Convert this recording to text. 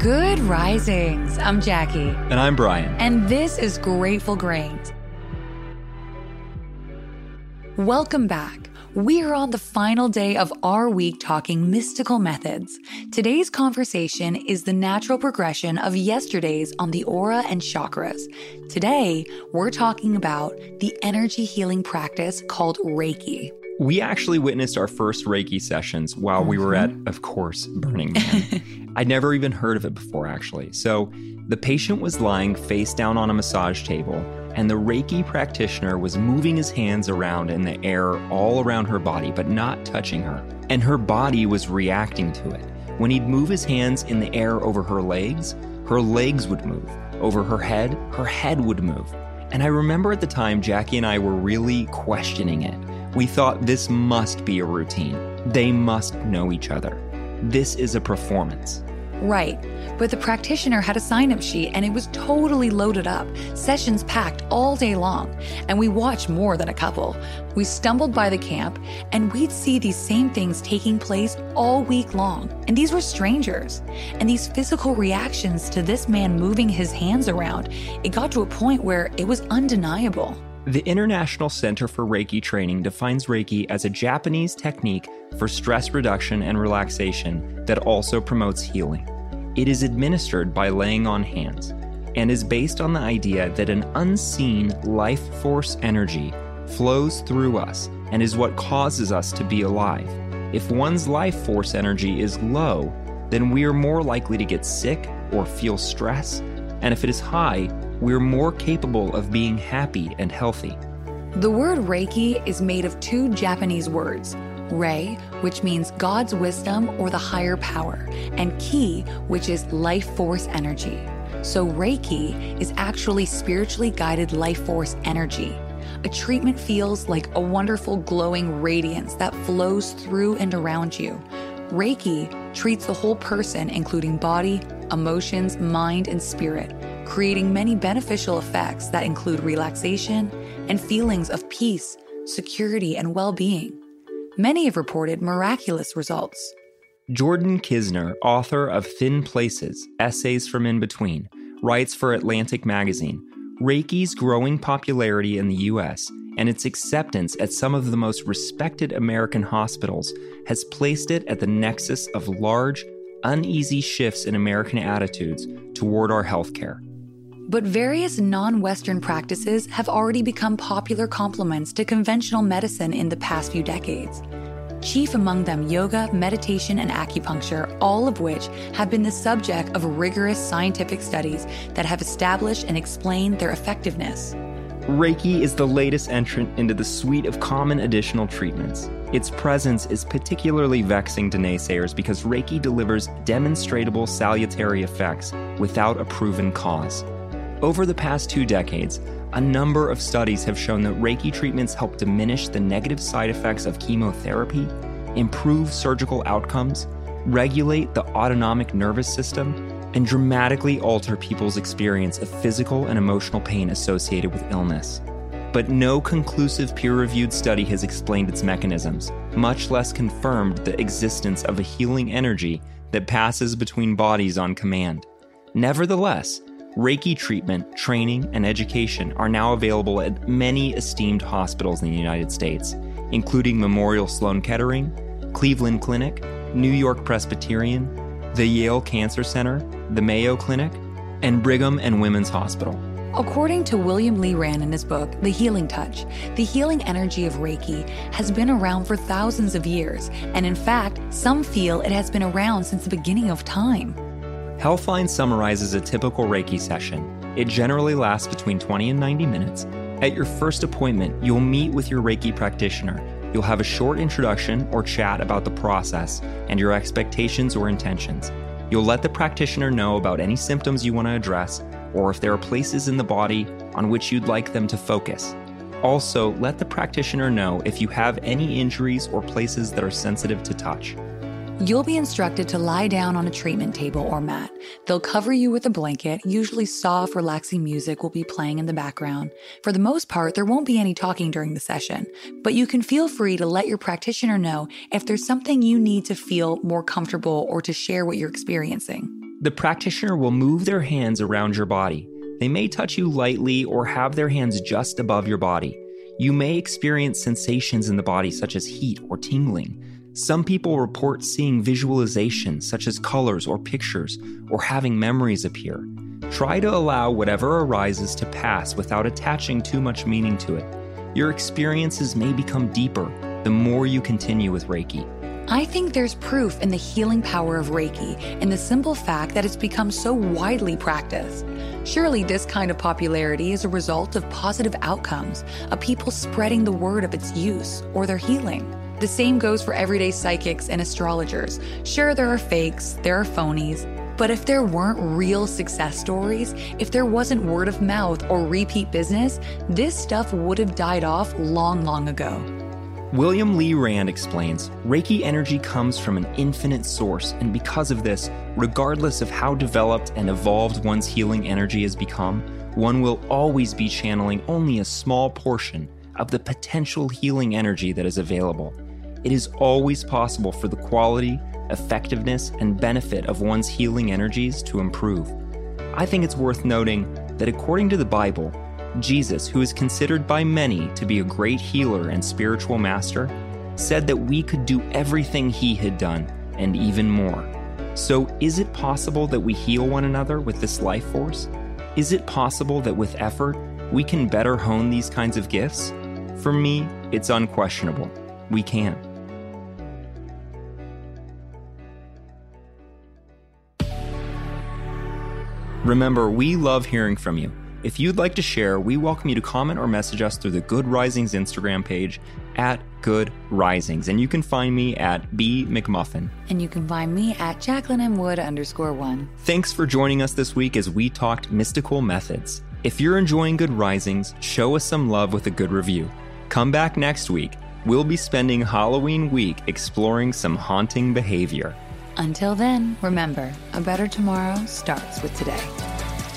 Good risings. I'm Jackie. And I'm Bryan. And this is Grateful Grains. Welcome back. We are on the final day of our week talking mystical methods. Today's conversation is the natural progression of yesterday's on the aura and chakras. Today, we're talking about the energy healing practice called Reiki. We actually witnessed our first Reiki sessions while we were at, mm-hmm. of course, Burning Man. I'd never even heard of it before, actually. So the patient was lying face down on a massage table, and the Reiki practitioner was moving his hands around in the air all around her body, but not touching her. And her body was reacting to it. When he'd move his hands in the air over her legs, her legs would move. Over her head, her head would move. And I remember at the time, Jackie and I were really questioning it. We thought this must be a routine. They must know each other. This is a performance. Right. But the practitioner had a sign up sheet and it was totally loaded up, sessions packed all day long. And we watched more than a couple. We stumbled by the camp and we'd see these same things taking place all week long. And these were strangers. And these physical reactions to this man moving his hands around, it got to a point where it was undeniable. The International Center for Reiki Training defines Reiki as a Japanese technique for stress reduction and relaxation that also promotes healing. It is administered by laying on hands and is based on the idea that an unseen life force energy flows through us and is what causes us to be alive. If one's life force energy is low, then we are more likely to get sick or feel stress, and if it is high, we're more capable of being happy and healthy. The word Reiki is made of two Japanese words Rei, which means God's wisdom or the higher power, and Ki, which is life force energy. So, Reiki is actually spiritually guided life force energy. A treatment feels like a wonderful glowing radiance that flows through and around you. Reiki treats the whole person, including body, emotions, mind, and spirit creating many beneficial effects that include relaxation and feelings of peace, security, and well being. Many have reported miraculous results. Jordan Kisner, author of Thin Places Essays from In Between, writes for Atlantic Magazine Reiki's growing popularity in the US and its acceptance at some of the most respected American hospitals has placed it at the nexus of large, uneasy shifts in American attitudes toward our healthcare. But various non Western practices have already become popular complements to conventional medicine in the past few decades. Chief among them yoga, meditation, and acupuncture, all of which have been the subject of rigorous scientific studies that have established and explained their effectiveness. Reiki is the latest entrant into the suite of common additional treatments. Its presence is particularly vexing to naysayers because Reiki delivers demonstrable salutary effects without a proven cause. Over the past two decades, a number of studies have shown that Reiki treatments help diminish the negative side effects of chemotherapy, improve surgical outcomes, regulate the autonomic nervous system, and dramatically alter people's experience of physical and emotional pain associated with illness. But no conclusive peer reviewed study has explained its mechanisms, much less confirmed the existence of a healing energy that passes between bodies on command. Nevertheless, Reiki treatment, training, and education are now available at many esteemed hospitals in the United States, including Memorial Sloan Kettering, Cleveland Clinic, New York Presbyterian, the Yale Cancer Center, the Mayo Clinic, and Brigham and Women's Hospital. According to William Lee Rand in his book, The Healing Touch, the healing energy of Reiki has been around for thousands of years, and in fact, some feel it has been around since the beginning of time. Healthline summarizes a typical Reiki session. It generally lasts between 20 and 90 minutes. At your first appointment, you'll meet with your Reiki practitioner, You'll have a short introduction or chat about the process and your expectations or intentions. You'll let the practitioner know about any symptoms you want to address or if there are places in the body on which you'd like them to focus. Also, let the practitioner know if you have any injuries or places that are sensitive to touch. You'll be instructed to lie down on a treatment table or mat. They'll cover you with a blanket. Usually, soft, relaxing music will be playing in the background. For the most part, there won't be any talking during the session, but you can feel free to let your practitioner know if there's something you need to feel more comfortable or to share what you're experiencing. The practitioner will move their hands around your body. They may touch you lightly or have their hands just above your body. You may experience sensations in the body such as heat or tingling. Some people report seeing visualizations such as colors or pictures or having memories appear. Try to allow whatever arises to pass without attaching too much meaning to it. Your experiences may become deeper the more you continue with Reiki. I think there's proof in the healing power of Reiki and the simple fact that it's become so widely practiced. Surely, this kind of popularity is a result of positive outcomes, of people spreading the word of its use or their healing. The same goes for everyday psychics and astrologers. Sure, there are fakes, there are phonies, but if there weren't real success stories, if there wasn't word of mouth or repeat business, this stuff would have died off long, long ago. William Lee Rand explains Reiki energy comes from an infinite source, and because of this, regardless of how developed and evolved one's healing energy has become, one will always be channeling only a small portion of the potential healing energy that is available it is always possible for the quality, effectiveness, and benefit of one's healing energies to improve. I think it's worth noting that according to the Bible, Jesus, who is considered by many to be a great healer and spiritual master, said that we could do everything he had done and even more. So, is it possible that we heal one another with this life force? Is it possible that with effort, we can better hone these kinds of gifts? For me, it's unquestionable. We can. Remember, we love hearing from you. If you'd like to share, we welcome you to comment or message us through the Good Risings Instagram page at Good Risings. And you can find me at B McMullin. And you can find me at Jacqueline M. Wood underscore one. Thanks for joining us this week as we talked mystical methods. If you're enjoying Good Risings, show us some love with a good review. Come back next week. We'll be spending Halloween week exploring some haunting behavior. Until then, remember, a better tomorrow starts with today.